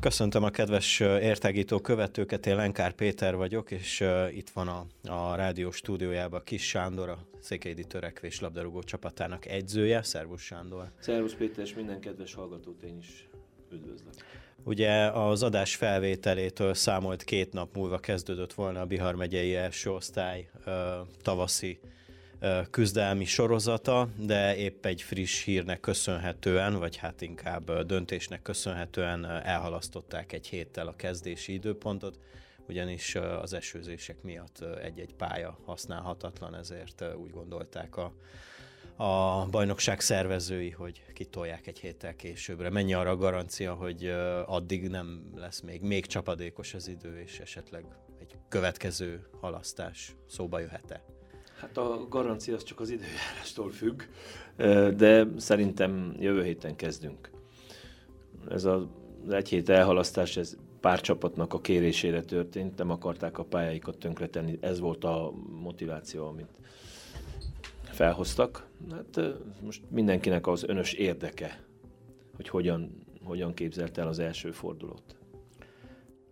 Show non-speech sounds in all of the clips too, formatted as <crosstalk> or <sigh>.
Köszöntöm a kedves értágító követőket, én Lenkár Péter vagyok, és itt van a, a rádió stúdiójában Kis Sándor, a Székelydi Törekvés labdarúgó csapatának egyzője. Szervusz Sándor! Szervusz Péter, és minden kedves hallgatót én is üdvözlök. Ugye az adás felvételétől számolt két nap múlva kezdődött volna a Bihar megyei első osztály uh, tavaszi küzdelmi sorozata, de épp egy friss hírnek köszönhetően, vagy hát inkább döntésnek köszönhetően elhalasztották egy héttel a kezdési időpontot, ugyanis az esőzések miatt egy-egy pálya használhatatlan, ezért úgy gondolták a, a bajnokság szervezői, hogy kitolják egy héttel későbbre. Mennyi arra a garancia, hogy addig nem lesz még, még csapadékos az idő, és esetleg egy következő halasztás szóba jöhet-e? Hát a garancia az csak az időjárástól függ, de szerintem jövő héten kezdünk. Ez az egy hét elhalasztás, ez pár csapatnak a kérésére történt, nem akarták a pályáikat tönkretenni, ez volt a motiváció, amit felhoztak. Hát most mindenkinek az önös érdeke, hogy hogyan, hogyan képzelt el az első fordulót.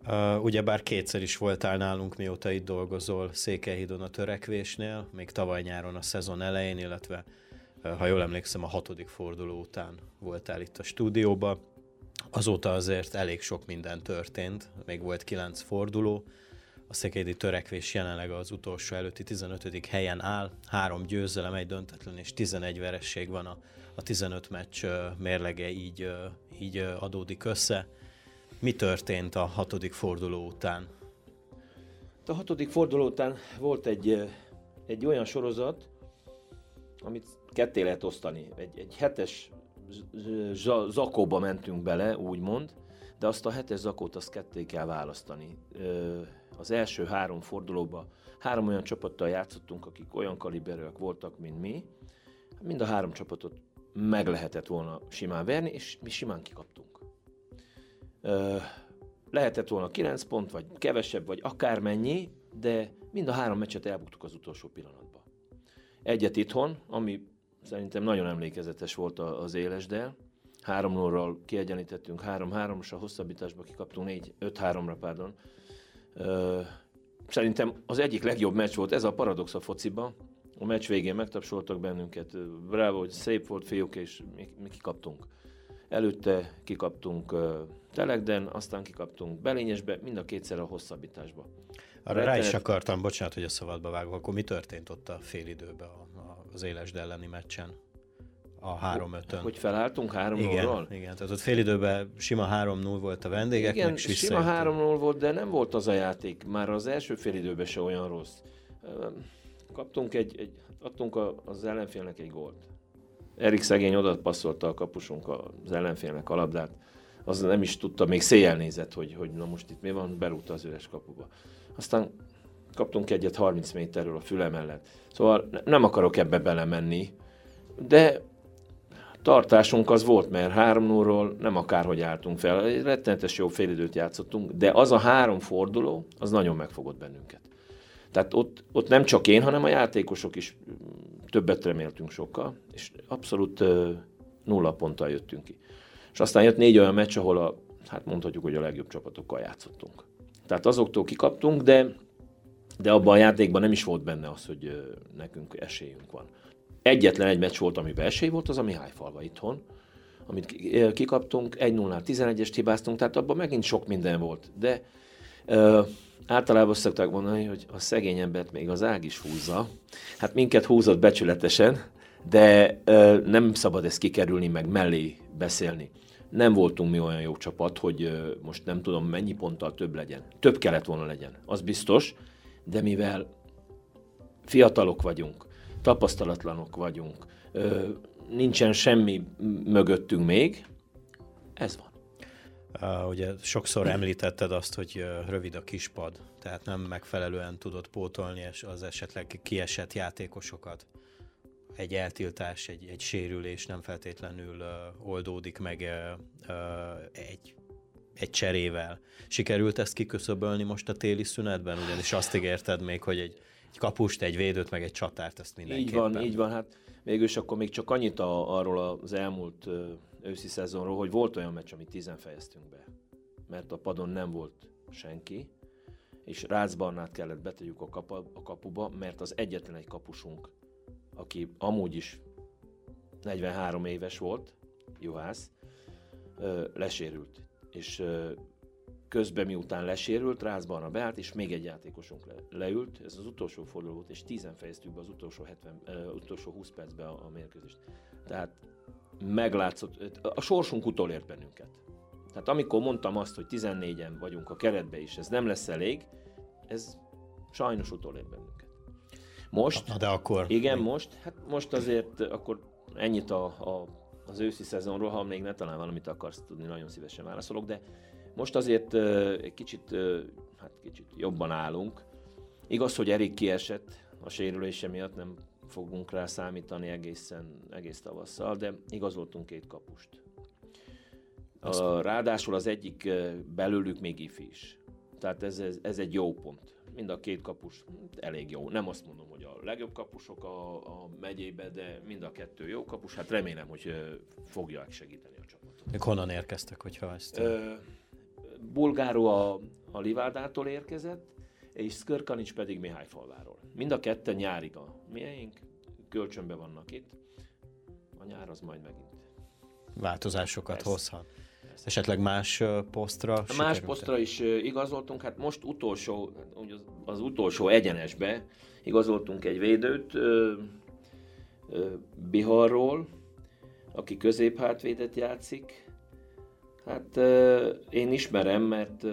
Uh, ugyebár kétszer is voltál nálunk, mióta itt dolgozol Székelyhídon a törekvésnél, még tavaly nyáron a szezon elején, illetve ha jól emlékszem, a hatodik forduló után voltál itt a stúdióba. Azóta azért elég sok minden történt, még volt kilenc forduló. A Székelyhídi törekvés jelenleg az utolsó előtti 15. helyen áll, három győzelem, egy döntetlen és 11 veresség van a, a 15 meccs mérlege így, így adódik össze mi történt a hatodik forduló után? A hatodik forduló után volt egy, egy olyan sorozat, amit ketté lehet osztani. Egy, egy hetes zakóba mentünk bele, úgymond, de azt a hetes zakót azt ketté kell választani. Az első három fordulóban három olyan csapattal játszottunk, akik olyan kaliberőek voltak, mint mi. Mind a három csapatot meg lehetett volna simán verni, és mi simán kikaptunk. Lehetett volna 9 pont, vagy kevesebb, vagy akármennyi, de mind a három meccset elbuktuk az utolsó pillanatban. Egyet itthon, ami szerintem nagyon emlékezetes volt az élesdel. 3 0 kiegyenítettünk, 3-3, és a hosszabbításba kikaptunk 4-5-3-ra, pardon. Szerintem az egyik legjobb meccs volt, ez a paradox a fociba. A meccs végén megtapsoltak bennünket, bravo, hogy szép volt fiúk, és mi, mi kikaptunk. Előtte kikaptunk Telekden, aztán kikaptunk Belényesbe, mind a kétszer a hosszabbításba. Arra rá is akartam, bocsánat, hogy a szabadba vágok, akkor mi történt ott a fél időben az Élesd elleni meccsen? A 3 5 Hogy felálltunk 3 0 Igen, igen, tehát ott fél időben sima 3-0 volt a vendégeknek, igen, sima 3-0 volt, de nem volt az a játék. Már az első fél időben se olyan rossz. Kaptunk egy, egy adtunk az ellenfélnek egy gólt. Erik szegény oda passzolta a kapusunk az ellenfélnek a labdát, az nem is tudta, még széjjel nézett, hogy, hogy na most itt mi van, berúgta az üres kapuba. Aztán kaptunk egyet 30 méterről a füle mellett. Szóval nem akarok ebbe belemenni, de tartásunk az volt, mert 3 0 nem akárhogy álltunk fel. Rettenetes jó félidőt játszottunk, de az a három forduló, az nagyon megfogott bennünket. Tehát ott, ott nem csak én, hanem a játékosok is többet reméltünk sokkal, és abszolút nulla ponttal jöttünk ki. És aztán jött négy olyan meccs, ahol a, hát mondhatjuk, hogy a legjobb csapatokkal játszottunk. Tehát azoktól kikaptunk, de, de abban a játékban nem is volt benne az, hogy nekünk esélyünk van. Egyetlen egy meccs volt, amiben esély volt, az a Mihályfalva itthon, amit kikaptunk, 1-0-nál 11-est hibáztunk, tehát abban megint sok minden volt. De általában szokták mondani, hogy a szegény embert még az ág is húzza. Hát minket húzott becsületesen, de ö, nem szabad ezt kikerülni, meg mellé beszélni. Nem voltunk mi olyan jó csapat, hogy ö, most nem tudom mennyi ponttal több legyen. Több kellett volna legyen, az biztos, de mivel fiatalok vagyunk, tapasztalatlanok vagyunk, ö, nincsen semmi mögöttünk még, ez van. Uh, ugye sokszor említetted azt, hogy uh, rövid a kispad, tehát nem megfelelően tudod pótolni az esetleg kiesett játékosokat. Egy eltiltás, egy, egy sérülés nem feltétlenül uh, oldódik meg uh, uh, egy, egy cserével. Sikerült ezt kiköszöbölni most a téli szünetben? Ugyanis azt ígérted még, hogy egy, egy kapust, egy védőt, meg egy csatárt, ezt mindenképpen. Így van, így van. Hát végülis akkor még csak annyit a, arról az elmúlt őszi szezonról, hogy volt olyan meccs, amit tizen fejeztünk be. Mert a padon nem volt senki, és Rácz Barnát kellett betegyük a, kapa, a kapuba, mert az egyetlen egy kapusunk, aki amúgy is 43 éves volt, Juhász, lesérült. És közben miután lesérült, Rászbarna beállt, és még egy játékosunk le, leült, ez az utolsó forduló volt, és tízen fejeztük be az utolsó, 70, uh, utolsó 20 percbe a, a mérkőzést. Tehát meglátszott, a sorsunk utolért bennünket. Tehát amikor mondtam azt, hogy 14-en vagyunk a keretbe is, ez nem lesz elég, ez sajnos utolért bennünket. Most, Na de akkor... Igen, most, hát most azért akkor ennyit a, a, az őszi szezonról, ha még ne talán valamit akarsz tudni, nagyon szívesen válaszolok, de most azért egy kicsit, hát kicsit jobban állunk. Igaz, hogy Erik kiesett a sérülése miatt, nem fogunk rá számítani egészen, egész tavasszal, de igazoltunk két kapust. A, ráadásul az egyik belőlük még ifi is. Tehát ez, ez, ez egy jó pont. Mind a két kapus elég jó. Nem azt mondom, hogy a legjobb kapusok a, a megyébe, de mind a kettő jó kapus. Hát remélem, hogy fogják segíteni a csapatot. Még honnan érkeztek, hogyha ezt... Ö, Bulgáro a, a Livádától érkezett, és Skörkanics pedig Mihály falváról. Mind a ketten nyárig a miénk, kölcsönbe vannak itt. A nyár az majd megint. Változásokat Persze. hozhat. Persze. Esetleg más posztra? Más posztra is igazoltunk, hát most utolsó, az, utolsó egyenesbe igazoltunk egy védőt Biharról, aki középhátvédet játszik, Hát én ismerem, mert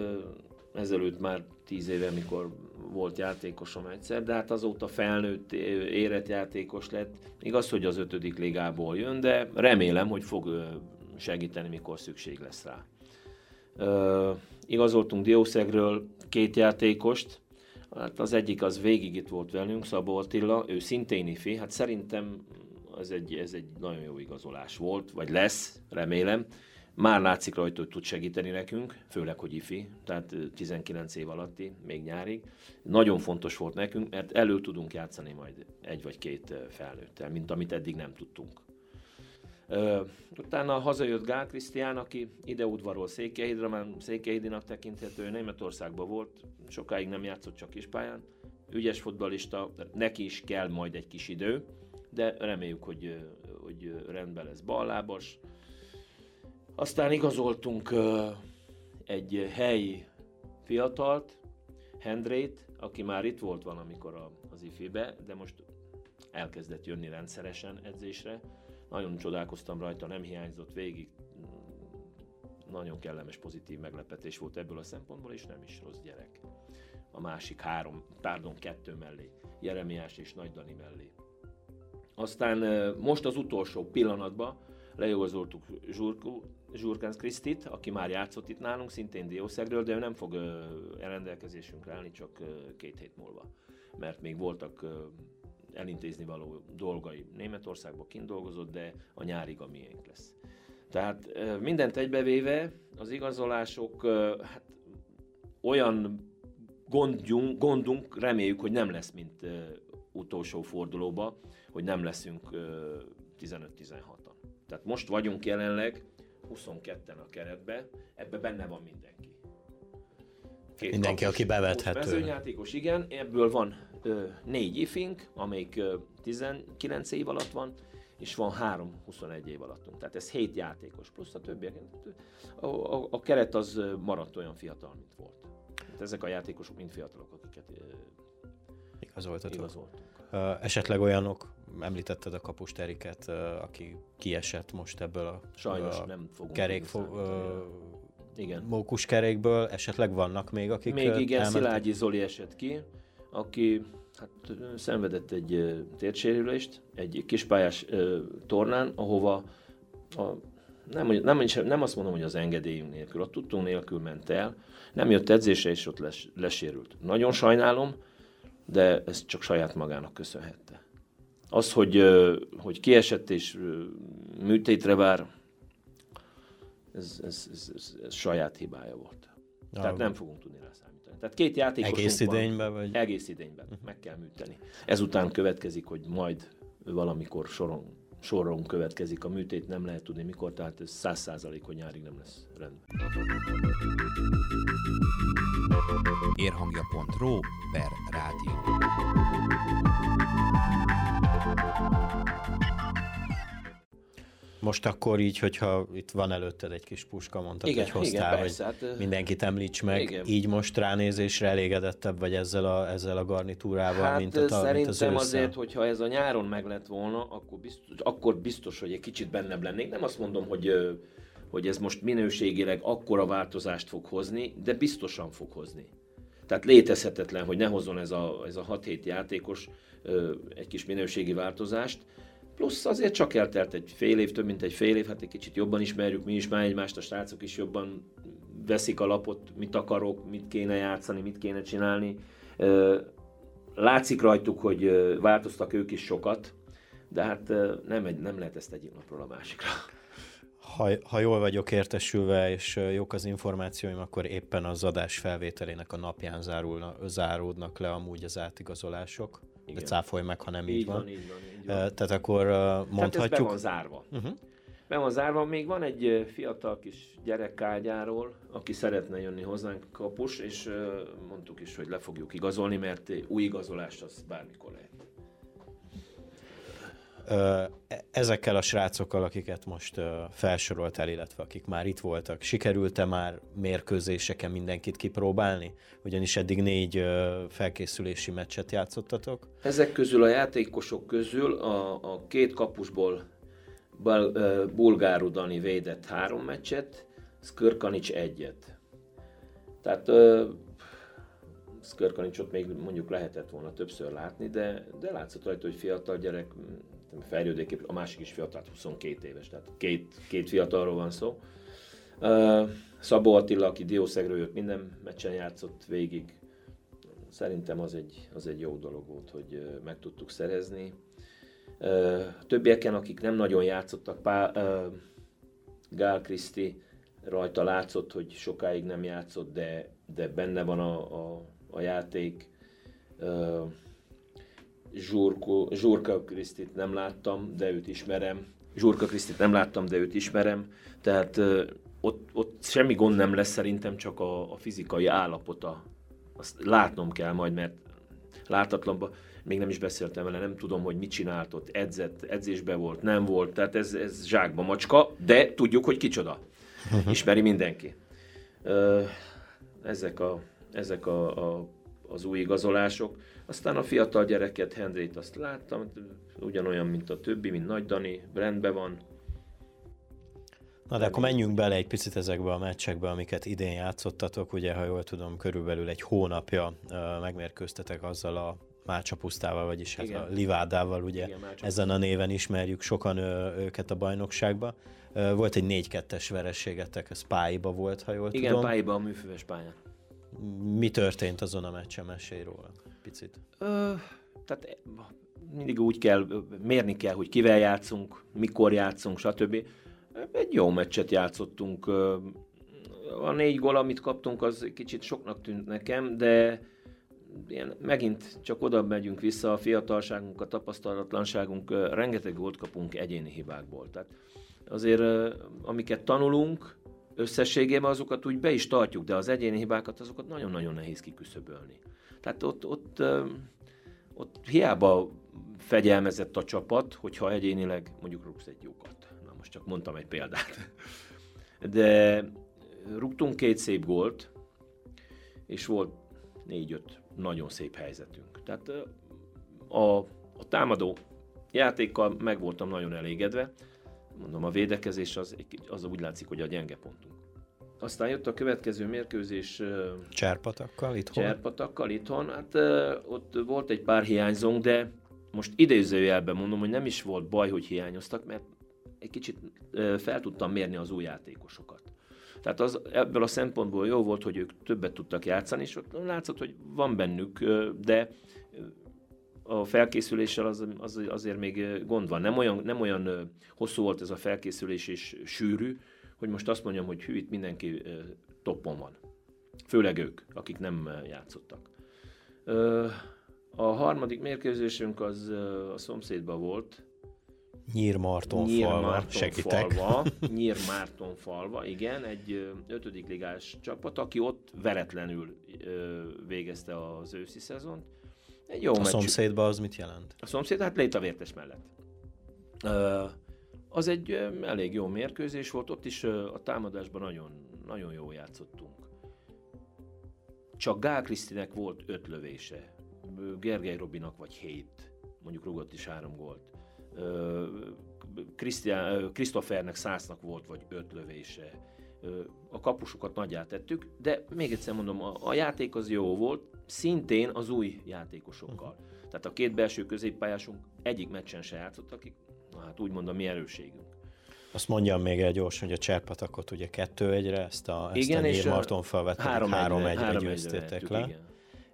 ezelőtt már tíz éve, mikor volt játékosom egyszer, de hát azóta felnőtt, érett játékos lett. Igaz, hogy az ötödik ligából jön, de remélem, hogy fog segíteni, mikor szükség lesz rá. igazoltunk Diószegről két játékost, hát az egyik az végig itt volt velünk, Szabó Attila, ő szintén ifi, hát szerintem ez egy, ez egy nagyon jó igazolás volt, vagy lesz, remélem. Már látszik rajta, hogy tud segíteni nekünk, főleg, hogy ifi, tehát 19 év alatti, még nyárig. Nagyon fontos volt nekünk, mert elő tudunk játszani majd egy vagy két felnőttel, mint amit eddig nem tudtunk. utána hazajött Gál Krisztián, aki ide udvarol Székelyhidra, már Székelyhidinak tekinthető, Németországban volt, sokáig nem játszott csak kispályán. Ügyes fotbalista, neki is kell majd egy kis idő, de reméljük, hogy, hogy rendben lesz ballábas, aztán igazoltunk egy helyi fiatalt, Hendrét, aki már itt volt valamikor a, az ifibe, de most elkezdett jönni rendszeresen edzésre. Nagyon csodálkoztam rajta, nem hiányzott végig. Nagyon kellemes, pozitív meglepetés volt ebből a szempontból, és nem is rossz gyerek. A másik három, pardon, kettő mellé, Jeremiás és Nagy Dani mellé. Aztán most az utolsó pillanatban leigazoltuk Zsurku, Zsurkánsz Krisztit, aki már játszott itt nálunk, szintén Diószegről, de ő nem fog elrendelkezésünkre állni csak két hét múlva. Mert még voltak elintézni való dolgai Németországban kint dolgozott, de a nyárig a miénk lesz. Tehát mindent egybevéve az igazolások hát, olyan gondjunk, gondunk, reméljük, hogy nem lesz, mint utolsó fordulóba, hogy nem leszünk 15-16-an. Tehát most vagyunk jelenleg 22-en a keretbe, ebbe benne van mindenki. Két mindenki, kapus, aki bevethető. Mezőnyjátékos, igen, ebből van ö, négy ifink, amelyik ö, 19 év alatt van, és van három 21 év alattunk. Tehát ez hét játékos, plusz a többiek. A, a, a keret az maradt olyan fiatal, mint volt. Tehát ezek a játékosok mind fiatalok, akiket igazoltatok. igazoltunk. Esetleg olyanok, említetted a kapust Eriket, aki kiesett most ebből a, Sajnos a nem fogunk kerék fo- ö, igen. mókus kerékből, esetleg vannak még, akik Még igen, elmentek? Szilágyi Zoli esett ki, aki hát, szenvedett egy térsérülést egy kispályás tornán, ahova a nem, nem, nem azt mondom, hogy az engedélyünk nélkül, ott tudtunk nélkül ment el, nem jött edzése, és ott les, lesérült. Nagyon sajnálom, de ez csak saját magának köszönhette. Az, hogy, hogy kiesett és műtétre vár, ez, ez, ez, ez, ez saját hibája volt. Ja, Tehát nem fogunk tudni rá számítani. Tehát két játékos Egész idényben? Vagy? Egész idényben. Uh-huh. Meg kell műteni. Ezután következik, hogy majd valamikor soron, soron következik a műtét, nem lehet tudni mikor, tehát ez száz százalék, hogy nyárig nem lesz rendben. Érhangja.ro per rádió. Most akkor így, hogyha itt van előtted egy kis puska, mondtad, igen, hogy hoztál, igen, persze, hogy hát, mindenkit említs meg, igen. így most ránézésre elégedettebb vagy ezzel a, ezzel a garnitúrával, hát mint, a, szerintem mint az ősszel. azért, hogyha ez a nyáron meg lett volna, akkor biztos, akkor biztos, hogy egy kicsit bennebb lennék. Nem azt mondom, hogy hogy ez most minőségileg akkora változást fog hozni, de biztosan fog hozni. Tehát létezhetetlen, hogy ne hozzon ez a, ez a 6-7 játékos egy kis minőségi változást. Plusz azért csak eltelt egy fél év, több mint egy fél év, hát egy kicsit jobban ismerjük mi is már egymást, a srácok is jobban veszik a lapot, mit akarok, mit kéne játszani, mit kéne csinálni. Látszik rajtuk, hogy változtak ők is sokat, de hát nem, egy, nem lehet ezt egyik napról a másikra. Ha, ha jól vagyok értesülve, és jók az információim, akkor éppen az adás felvételének a napján zárulna, záródnak le amúgy az átigazolások. Igen. De cáfolj meg, ha nem így, így van. van. Így van, így van. Tehát akkor mondhatjuk... Tehát ez be van zárva. Uh-huh. Be van zárva. Még van egy fiatal kis gyerek Kágyáról, aki szeretne jönni hozzánk kapus, és mondtuk is, hogy le fogjuk igazolni, mert új igazolást az bármikor lehet. E, ezekkel a srácokkal, akiket most felsoroltál, illetve akik már itt voltak, sikerült-e már mérkőzéseken mindenkit kipróbálni? Ugyanis eddig négy felkészülési meccset játszottatok. Ezek közül a játékosok közül a, a két kapusból Bulgáru Dani védett három meccset, Skörkanics egyet. Tehát Skörkanicsot még mondjuk lehetett volna többször látni, de, de látszott rajta, hogy fiatal gyerek, fejlődékép, a másik is fiatal, 22 éves, tehát két, két fiatalról van szó. Szabó Attila, aki Diószegről jött, minden meccsen játszott végig. Szerintem az egy, az egy jó dolog volt, hogy meg tudtuk szerezni. Uh, többieken, akik nem nagyon játszottak, Pá, uh, Gál Kriszti rajta látszott, hogy sokáig nem játszott, de, de benne van a, a, a játék. Uh, Zsurko, Zsurka Krisztit nem láttam, de őt ismerem. Zsurka Krisztit nem láttam, de őt ismerem. Tehát ott, ott semmi gond nem lesz szerintem, csak a, a fizikai állapota. Azt látnom kell majd, mert látatlanban még nem is beszéltem vele, nem tudom, hogy mit csinált ott, edzett, edzésbe volt, nem volt, tehát ez, ez zsákba macska, de tudjuk, hogy kicsoda. Ismeri mindenki. Ezek, a, ezek a, a, az új igazolások. Aztán a fiatal gyereket, Hendrét azt láttam, ugyanolyan, mint a többi, mint Nagy Dani, rendben van. Na de akkor menjünk bele egy picit ezekbe a meccsekbe, amiket idén játszottatok. Ugye, ha jól tudom, körülbelül egy hónapja megmérkőztetek azzal a pusztával, vagyis hát a Livádával, ugye Igen, ezen a néven ismerjük sokan ő, őket a bajnokságba. Volt egy 4-2-es verességetek, ez Páiba volt, ha jól Igen, tudom. Igen, Páiba a műfüves pályán. Mi történt azon a meccsen, mesélj róla picit. Ö, tehát mindig úgy kell, mérni kell, hogy kivel játszunk, mikor játszunk, stb. Egy jó meccset játszottunk. A négy gól, amit kaptunk, az kicsit soknak tűnt nekem, de ilyen, megint csak oda megyünk vissza, a fiatalságunk, a tapasztalatlanságunk, rengeteg gólt kapunk egyéni hibákból. Tehát azért, amiket tanulunk, összességében azokat úgy be is tartjuk, de az egyéni hibákat azokat nagyon-nagyon nehéz kiküszöbölni. Tehát ott, ott, ott hiába fegyelmezett a csapat, hogyha egyénileg mondjuk rúgsz egy jókat. Na most csak mondtam egy példát. De rúgtunk két szép gólt, és volt négy-öt nagyon szép helyzetünk. Tehát a, a támadó játékkal meg voltam nagyon elégedve. Mondom, a védekezés az, az úgy látszik, hogy a gyenge pontunk. Aztán jött a következő mérkőzés. Cserpatakkal itthon? Cserpatakkal itthon. Hát ott volt egy pár hiányzónk, de most idézőjelben mondom, hogy nem is volt baj, hogy hiányoztak, mert egy kicsit fel tudtam mérni az új játékosokat. Tehát az, ebből a szempontból jó volt, hogy ők többet tudtak játszani, és ott látszott, hogy van bennük, de a felkészüléssel az, az, azért még gond van. Nem olyan, nem olyan hosszú volt ez a felkészülés és sűrű, hogy most azt mondjam, hogy hű, itt mindenki toppon van. Főleg ők, akik nem játszottak. A harmadik mérkőzésünk az a szomszédban volt. Nyírmarton falva, segítek. Falva, <laughs> Nyírmárton falva, igen, egy ötödik ligás csapat, aki ott veretlenül végezte az őszi szezont. Egy jó a meccs. szomszédban az mit jelent? A szomszéd, hát lét a vértes mellett. Az egy elég jó mérkőzés volt, ott is a támadásban nagyon, nagyon jó játszottunk. Csak Gál Krisztinek volt öt lövése, Gergely Robinak vagy hét, mondjuk rugott is három gólt. Krisztofernek száznak volt vagy öt lövése. A kapusokat nagyját tettük, de még egyszer mondom, a, a játék az jó volt, szintén az új játékosokkal. Uh-huh. Tehát a két belső középpályásunk egyik meccsen se játszott, akik hát úgymond a mi erőségünk. Azt mondjam még egy gyors, hogy a Cserpatakot ugye kettő egyre, ezt a, ezt igen, a Nyírmarton felvettek, három, három egyre, egyre győztétek le. Igen.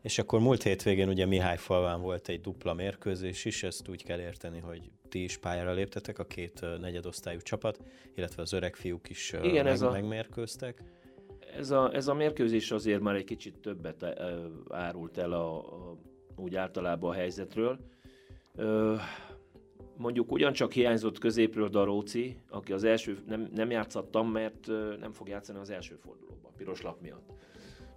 És akkor múlt hétvégén ugye Mihály falván volt egy dupla mérkőzés is, ezt úgy kell érteni, hogy ti is pályára léptetek, a két negyedosztályú csapat, illetve az öreg fiúk is Igen, meg, ez a, megmérkőztek. Ez a, ez a mérkőzés azért már egy kicsit többet árult el a, a, úgy általában a helyzetről. Ö, mondjuk ugyancsak hiányzott középről Daróci, aki az első, nem, nem játszottam, mert nem fog játszani az első fordulóban, piros lap miatt.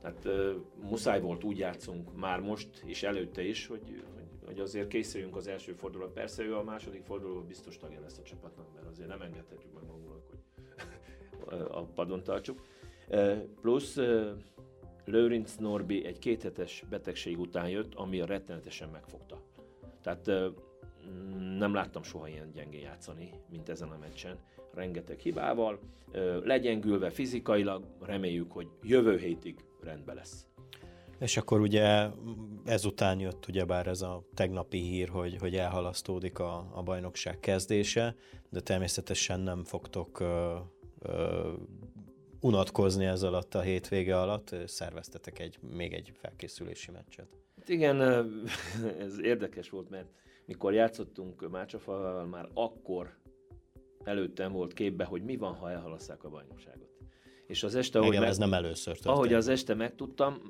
Tehát uh, muszáj volt úgy játszunk már most, és előtte is, hogy, hogy, hogy azért készüljünk az első fordulóra. Persze ő a második fordulóban biztos tagja lesz a csapatnak, mert azért nem engedhetjük meg magunknak, hogy <laughs> a padon tartsuk. Plusz Lőrinc Norbi egy kéthetes betegség után jött, ami a rettenetesen megfogta. Tehát uh, nem láttam soha ilyen gyengén játszani, mint ezen a meccsen. Rengeteg hibával, legyengülve fizikailag, reméljük, hogy jövő hétig rendben lesz. És akkor ugye ezután jött ugyebár ez a tegnapi hír, hogy, hogy elhalasztódik a, a bajnokság kezdése, de természetesen nem fogtok ö, ö, unatkozni ez alatt a hétvége alatt, szerveztetek egy, még egy felkészülési meccset. Hát igen, <laughs> ez érdekes volt, mert mikor játszottunk Mácsafalval, már akkor előttem volt képbe, hogy mi van, ha elhalasszák a bajnokságot. És az este, ahogy, meg, ez nem először történt. ahogy az este megtudtam,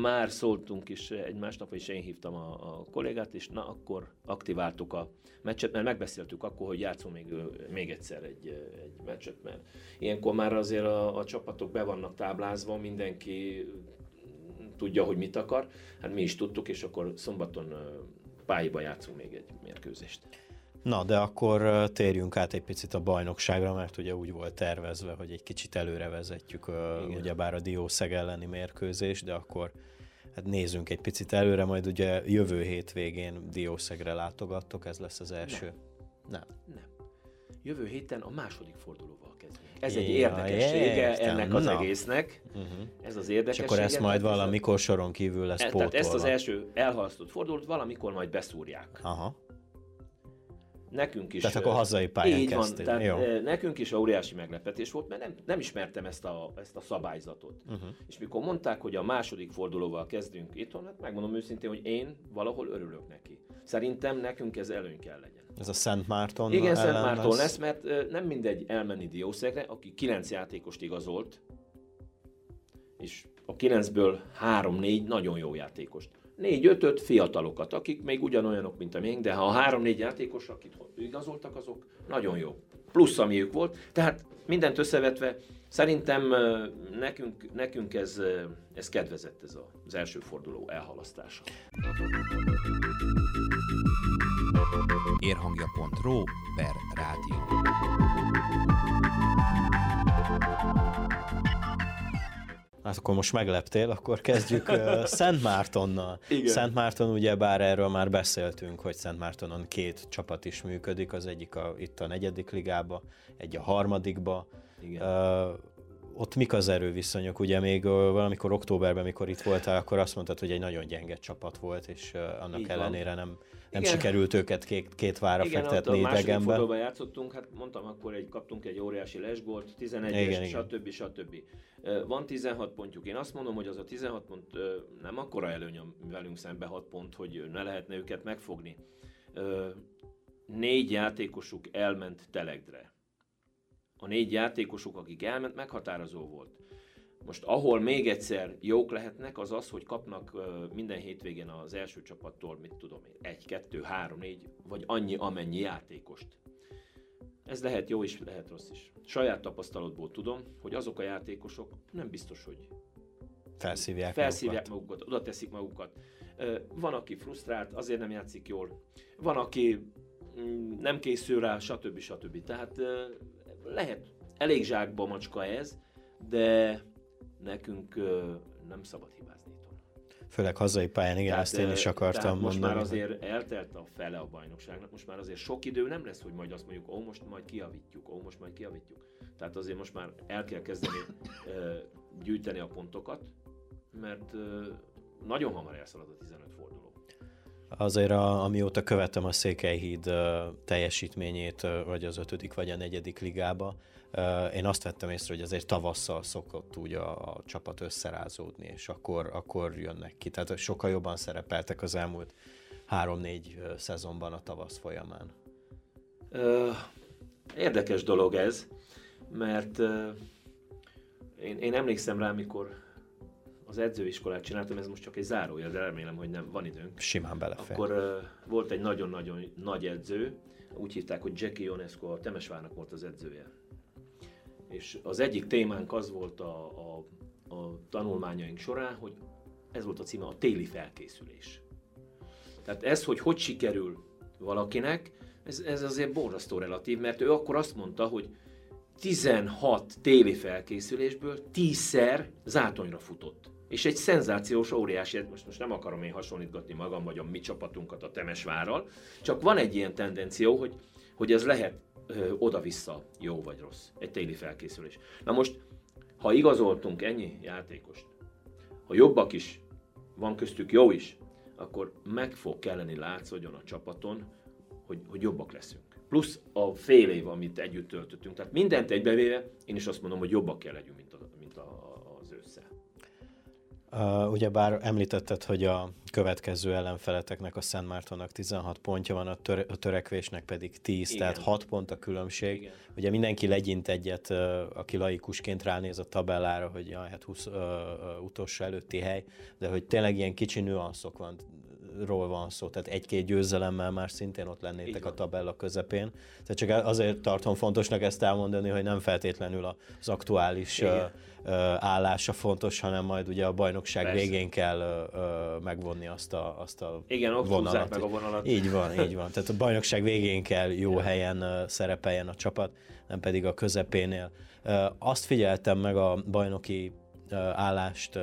már szóltunk is egy másnap, és én hívtam a, a kollégát, és na akkor aktiváltuk a meccset, mert megbeszéltük akkor, hogy játszunk még, még egyszer egy, egy meccset, mert ilyenkor már azért a, a csapatok be vannak táblázva, mindenki tudja, hogy mit akar. Hát mi is tudtuk, és akkor szombaton pályába játszunk még egy mérkőzést. Na, de akkor térjünk át egy picit a bajnokságra, mert ugye úgy volt tervezve, hogy egy kicsit előre vezetjük Igen. ugyebár a Diószeg elleni mérkőzés, de akkor hát nézzünk egy picit előre, majd ugye jövő hétvégén Diószegre látogattok, ez lesz az első. Nem. Nem. Nem. Jövő héten a második fordulóval kezdünk. Ez egy ja, érdekessége értem. ennek az Na. egésznek. Uh-huh. Ez az érdekesség. És akkor ezt majd valamikor soron kívül lesz e, pótolva. Tehát ezt az első elhalasztott fordulót valamikor majd beszúrják. Aha. Nekünk is. Tehát akkor hazai pályán így van, tehát Jó. nekünk is óriási meglepetés volt, mert nem, nem ismertem ezt a, ezt a szabályzatot. Uh-huh. És mikor mondták, hogy a második fordulóval kezdünk itthon, hát megmondom őszintén, hogy én valahol örülök neki. Szerintem nekünk ez előny kell legyen. Ez a Szent Márton Igen, Szent Márton lesz. lesz, mert nem mindegy elmenni Diószegre, aki kilenc játékost igazolt, és a kilencből három-négy nagyon jó játékost négy-ötöt fiatalokat, akik még ugyanolyanok, mint a miénk, de ha a három-négy játékos, akit igazoltak, azok nagyon jó. Plusz, amiük volt. Tehát mindent összevetve, szerintem nekünk, nekünk ez, ez kedvezett ez az első forduló elhalasztása. Érhangja.ro per rádió. Hát akkor most megleptél, akkor kezdjük uh, Szent Mártonnal. Igen. Szent Márton, ugye bár erről már beszéltünk, hogy Szent Mártonon két csapat is működik, az egyik a, itt a negyedik ligába, egy a harmadikba. Igen. Uh, ott mik az erőviszonyok? Ugye még valamikor októberben, mikor itt voltál, akkor azt mondtad, hogy egy nagyon gyenge csapat volt, és annak Így ellenére van. nem nem Igen. sikerült őket két, két vára Igen, fektetni ott a idegenben. fordulóban játszottunk, hát mondtam, akkor egy, kaptunk egy óriási lesgolt, 11-es, Igen, igen. stb. stb. Van 16 pontjuk. Én azt mondom, hogy az a 16 pont nem akkora előny velünk szembe 6 pont, hogy ne lehetne őket megfogni. Négy játékosuk elment Telegdre. A négy játékosuk, akik elment, meghatározó volt. Most ahol még egyszer jók lehetnek, az az, hogy kapnak minden hétvégén az első csapattól, mit tudom én, egy, kettő, három, négy, vagy annyi, amennyi játékost. Ez lehet jó is, lehet rossz is. Saját tapasztalatból tudom, hogy azok a játékosok nem biztos, hogy Felszívják, felszívják magukat. magukat, oda teszik magukat. Van, aki frusztrált, azért nem játszik jól. Van, aki mm, nem készül rá, stb. stb. Tehát lehet elég zsákba macska ez, de nekünk nem szabad hibázni itthon. Főleg hazai pályán, igen, ezt én is akartam tehát most mondani. már azért eltelt a fele a bajnokságnak, most már azért sok idő nem lesz, hogy majd azt mondjuk, ó, most majd kiavítjuk, ó, most majd kiavítjuk. Tehát azért most már el kell kezdeni gyűjteni a pontokat, mert nagyon hamar elszalad a 15 forduló. Azért a, amióta követem a Székelyhíd teljesítményét, vagy az ötödik, vagy a negyedik ligába, én azt vettem észre, hogy azért tavasszal szokott úgy a, a csapat összerázódni, és akkor, akkor jönnek ki. Tehát sokkal jobban szerepeltek az elmúlt három-négy szezonban a tavasz folyamán. Érdekes dolog ez, mert én, én emlékszem rá, mikor az edzőiskolát csináltam, ez most csak egy zárójel, de remélem, hogy nem van időnk. Simán belefér. Akkor uh, volt egy nagyon-nagyon nagy edző, úgy hívták, hogy Jackie Ionesco, a Temesvárnak volt az edzője. És az egyik témánk az volt a, a, a tanulmányaink során, hogy ez volt a címe, a téli felkészülés. Tehát ez, hogy hogy sikerül valakinek, ez, ez azért borzasztó relatív, mert ő akkor azt mondta, hogy 16 téli felkészülésből 10-szer zátonyra futott. És egy szenzációs, óriási, most, most nem akarom én hasonlítgatni magam vagy a mi csapatunkat a Temesvárral, csak van egy ilyen tendenció, hogy, hogy ez lehet ö, oda-vissza jó vagy rossz, egy téli felkészülés. Na most, ha igazoltunk ennyi játékost, ha jobbak is, van köztük jó is, akkor meg fog kelleni látszódjon a csapaton, hogy, hogy jobbak leszünk. Plusz a fél év, amit együtt töltöttünk. Tehát mindent egybevéve, én is azt mondom, hogy jobbak kell legyünk, mint, Uh, ugyebár említetted, hogy a következő ellenfeleteknek a Szent Mártonnak 16 pontja van, a, tör- a törekvésnek pedig 10, Igen. tehát 6 pont a különbség. Igen. Ugye mindenki legyint egyet, uh, aki laikusként ránéz a tabellára, hogy jaj, hát 20 uh, uh, utolsó előtti hely, de hogy tényleg ilyen kicsi nüanszok van, ról van szó, tehát egy-két győzelemmel már szintén ott lennétek a tabella közepén. Tehát csak azért tartom fontosnak ezt elmondani, hogy nem feltétlenül az aktuális Igen. állása fontos, hanem majd ugye a bajnokság Persze. végén kell megvonni azt a, azt a Igen, ott húzzák meg a vonalat. Így van, így van. Tehát a bajnokság végén kell jó helyen uh, szerepeljen a csapat, nem pedig a közepénél. Azt figyeltem meg a bajnoki állást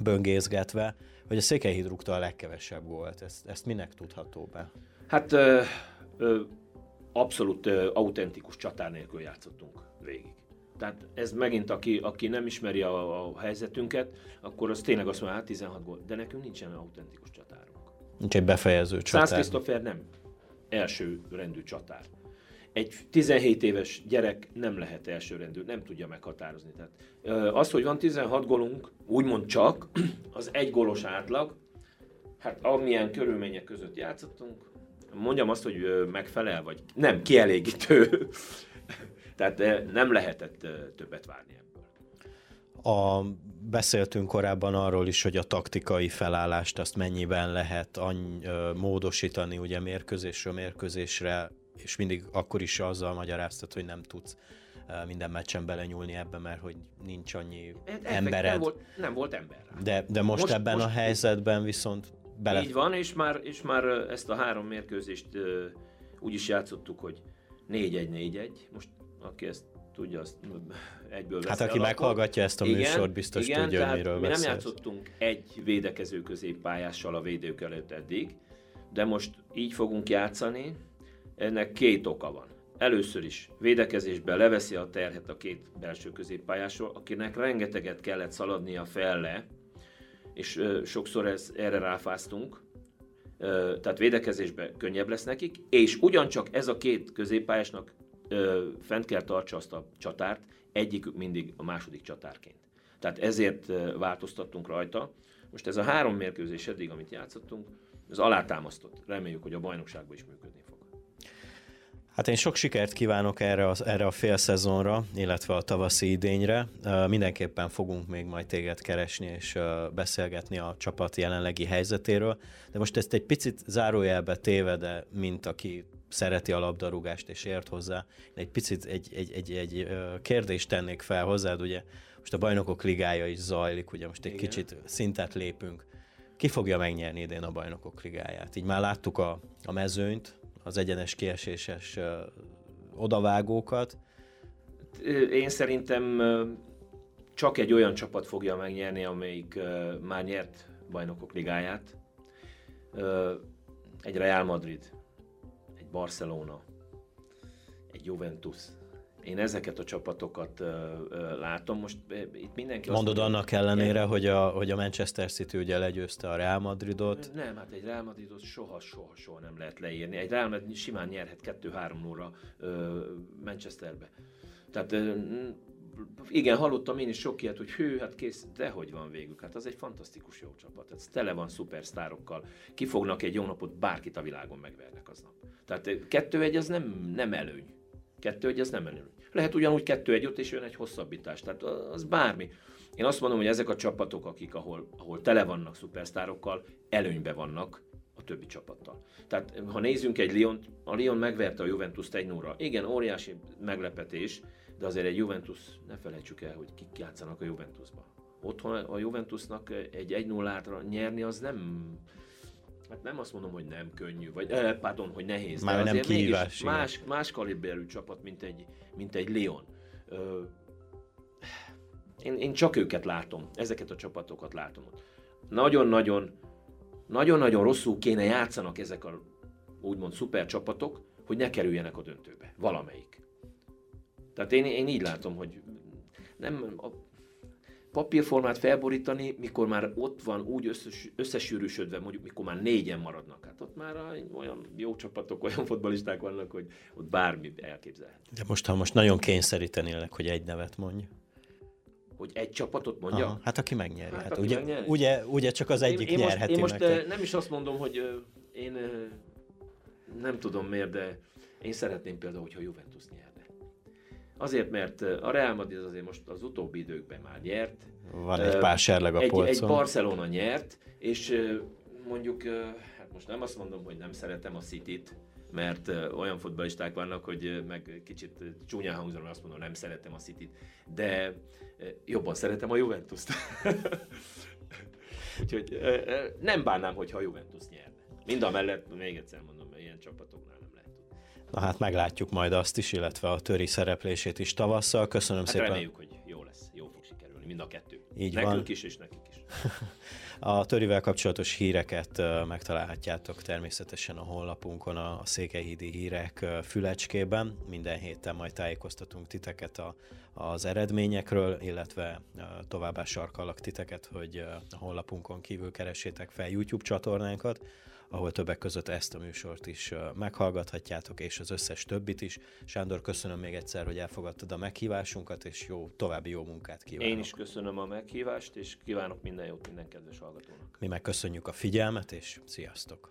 böngészgetve, hogy a Székelyhíd rúgta a legkevesebb volt. Ezt, ezt minek tudható be? Hát ö, ö, abszolút ö, autentikus csatár nélkül játszottunk végig. Tehát ez megint, aki, aki nem ismeri a, a helyzetünket, akkor az tényleg azt mondja, hát 16 gól. De nekünk nincsen autentikus csatárunk. Nincs egy befejező Szász csatár. Krisztófer nem első rendű csatár. Egy 17 éves gyerek nem lehet elsőrendű, nem tudja meghatározni. Tehát az, hogy van 16 gólunk, úgymond csak, <clears throat> az egy gólos átlag, hát amilyen körülmények között játszottunk, mondjam azt, hogy megfelel, vagy nem, kielégítő. <laughs> Tehát nem lehetett többet várni ebből. A, beszéltünk korábban arról is, hogy a taktikai felállást azt mennyiben lehet any, módosítani ugye mérkőzésről mérkőzésre, és mindig akkor is azzal magyaráztat, hogy nem tudsz minden meccsen belenyúlni ebbe, mert hogy nincs annyi Effekt embered. Nem volt, nem volt ember rá. De, de most, Most- ebben most- a helyzetben viszont bele... Így van, és már, és már ezt a három mérkőzést úgy is játszottuk, hogy 4-1-4-1. Most aki ezt tudja, azt egyből Hát aki meghallgatja ezt a műsort, biztos igen, tudja, miről mi nem beszélsz. játszottunk egy védekező középpályással a védők előtt eddig, de most így fogunk játszani. Ennek két oka van. Először is védekezésben leveszi a terhet a két belső középpályásról, akinek rengeteget kellett szaladnia fel le, és sokszor ez, erre ráfáztunk, tehát védekezésben könnyebb lesz nekik, és ugyancsak ez a két középpályásnak fent kell tartsa azt a csatárt, egyikük mindig a második csatárként. Tehát ezért változtattunk rajta. Most ez a három mérkőzés eddig, amit játszottunk, ez alátámasztott. Reméljük, hogy a bajnokságban is működni fog. Hát én sok sikert kívánok erre a, erre a fél szezonra, illetve a tavaszi idényre. Mindenképpen fogunk még majd téged keresni és beszélgetni a csapat jelenlegi helyzetéről, de most ezt egy picit zárójelbe téve, de mint aki szereti a labdarúgást és ért hozzá, egy picit egy, egy, egy, egy kérdést tennék fel hozzád, ugye most a bajnokok ligája is zajlik, ugye most egy Igen. kicsit szintet lépünk. Ki fogja megnyerni idén a bajnokok ligáját? Így már láttuk a, a mezőnyt, az egyenes kieséses odavágókat. Én szerintem csak egy olyan csapat fogja megnyerni, amelyik már nyert bajnokok ligáját. Egy Real Madrid, egy Barcelona, egy Juventus, én ezeket a csapatokat látom. Most itt mindenki Mondod mondja, annak ellenére, hogy a, hogy a Manchester City ugye legyőzte a Real Madridot. Nem, hát egy Real Madridot soha, soha, soha nem lehet leírni. Egy Real Madrid simán nyerhet 2-3 óra uh, Manchesterbe. Tehát igen, hallottam én is sok ilyet, hogy hű, hát kész, de hogy van végül. Hát az egy fantasztikus jó csapat. Ez tele van szupersztárokkal. Kifognak egy jó napot, bárkit a világon megvernek aznap. Tehát kettő egy az nem, nem előny. Kettő egy az nem előny. Lehet ugyanúgy kettő egy ott, és jön egy hosszabbítás. Tehát az bármi. Én azt mondom, hogy ezek a csapatok, akik ahol, ahol tele vannak szupersztárokkal, előnybe vannak a többi csapattal. Tehát ha nézzünk egy Lyon, a Lyon megverte a Juventus-t egy nóra. Igen, óriási meglepetés, de azért egy Juventus, ne felejtsük el, hogy kik játszanak a Juventusban. Otthon a Juventusnak egy 1 0 nyerni az nem, hát nem azt mondom, hogy nem könnyű, vagy eh, pardon, hogy nehéz. Már de nem kihívás. Más, más kaliberű csapat, mint egy, mint egy Lyon. Ö, én, én csak őket látom, ezeket a csapatokat látom ott. Nagyon-nagyon, nagyon-nagyon rosszul kéne játszanak ezek a úgymond szuper csapatok, hogy ne kerüljenek a döntőbe. Valamelyik. Tehát én, én így látom, hogy nem, a, papírformát felborítani, mikor már ott van úgy összes, összesűrűsödve, mondjuk mikor már négyen maradnak. Hát ott már olyan jó csapatok, olyan fotbalisták vannak, hogy ott bármi elképzelhet. De most, ha most nagyon kényszerítenélek, hogy egy nevet mondj. Hogy egy csapatot mondja? Aha, hát aki megnyeri. Hát, hát aki ugye, megnyeri? Ugye, ugye csak az egyik én, én nyerheti most, Én most nem is azt mondom, hogy én nem tudom miért, de én szeretném például, hogyha Juventus nyer. Azért, mert a Real Madrid azért most az utóbbi időkben már nyert. Van egy pár serleg a egy, polcon. Egy Barcelona nyert, és mondjuk, hát most nem azt mondom, hogy nem szeretem a City-t, mert olyan futballisták vannak, hogy meg kicsit csúnyán hangzom, azt mondom, nem szeretem a City-t, de jobban szeretem a Juventus-t. <laughs> Úgyhogy nem bánnám, hogyha a Juventus nyerne. Mind a mellett, még egyszer mondom, ilyen csapatoknál Na hát meglátjuk majd azt is, illetve a töri szereplését is tavasszal. Köszönöm hát szépen. reméljük, hogy jó lesz, jó fog sikerülni, mind a kettő. Így Nekünk van. is, és nekik is. <laughs> A törivel kapcsolatos híreket megtalálhatjátok természetesen a honlapunkon, a Székelyhídi hírek fülecskében. Minden héten majd tájékoztatunk titeket a, az eredményekről, illetve továbbá sarkallak titeket, hogy a honlapunkon kívül keressétek fel YouTube csatornánkat, ahol többek között ezt a műsort is meghallgathatjátok, és az összes többit is. Sándor, köszönöm még egyszer, hogy elfogadtad a meghívásunkat, és jó, további jó munkát kívánok. Én is köszönöm a meghívást, és kívánok minden jót minden kedves hallgatónak. Mi megköszönjük a figyelmet, és sziasztok!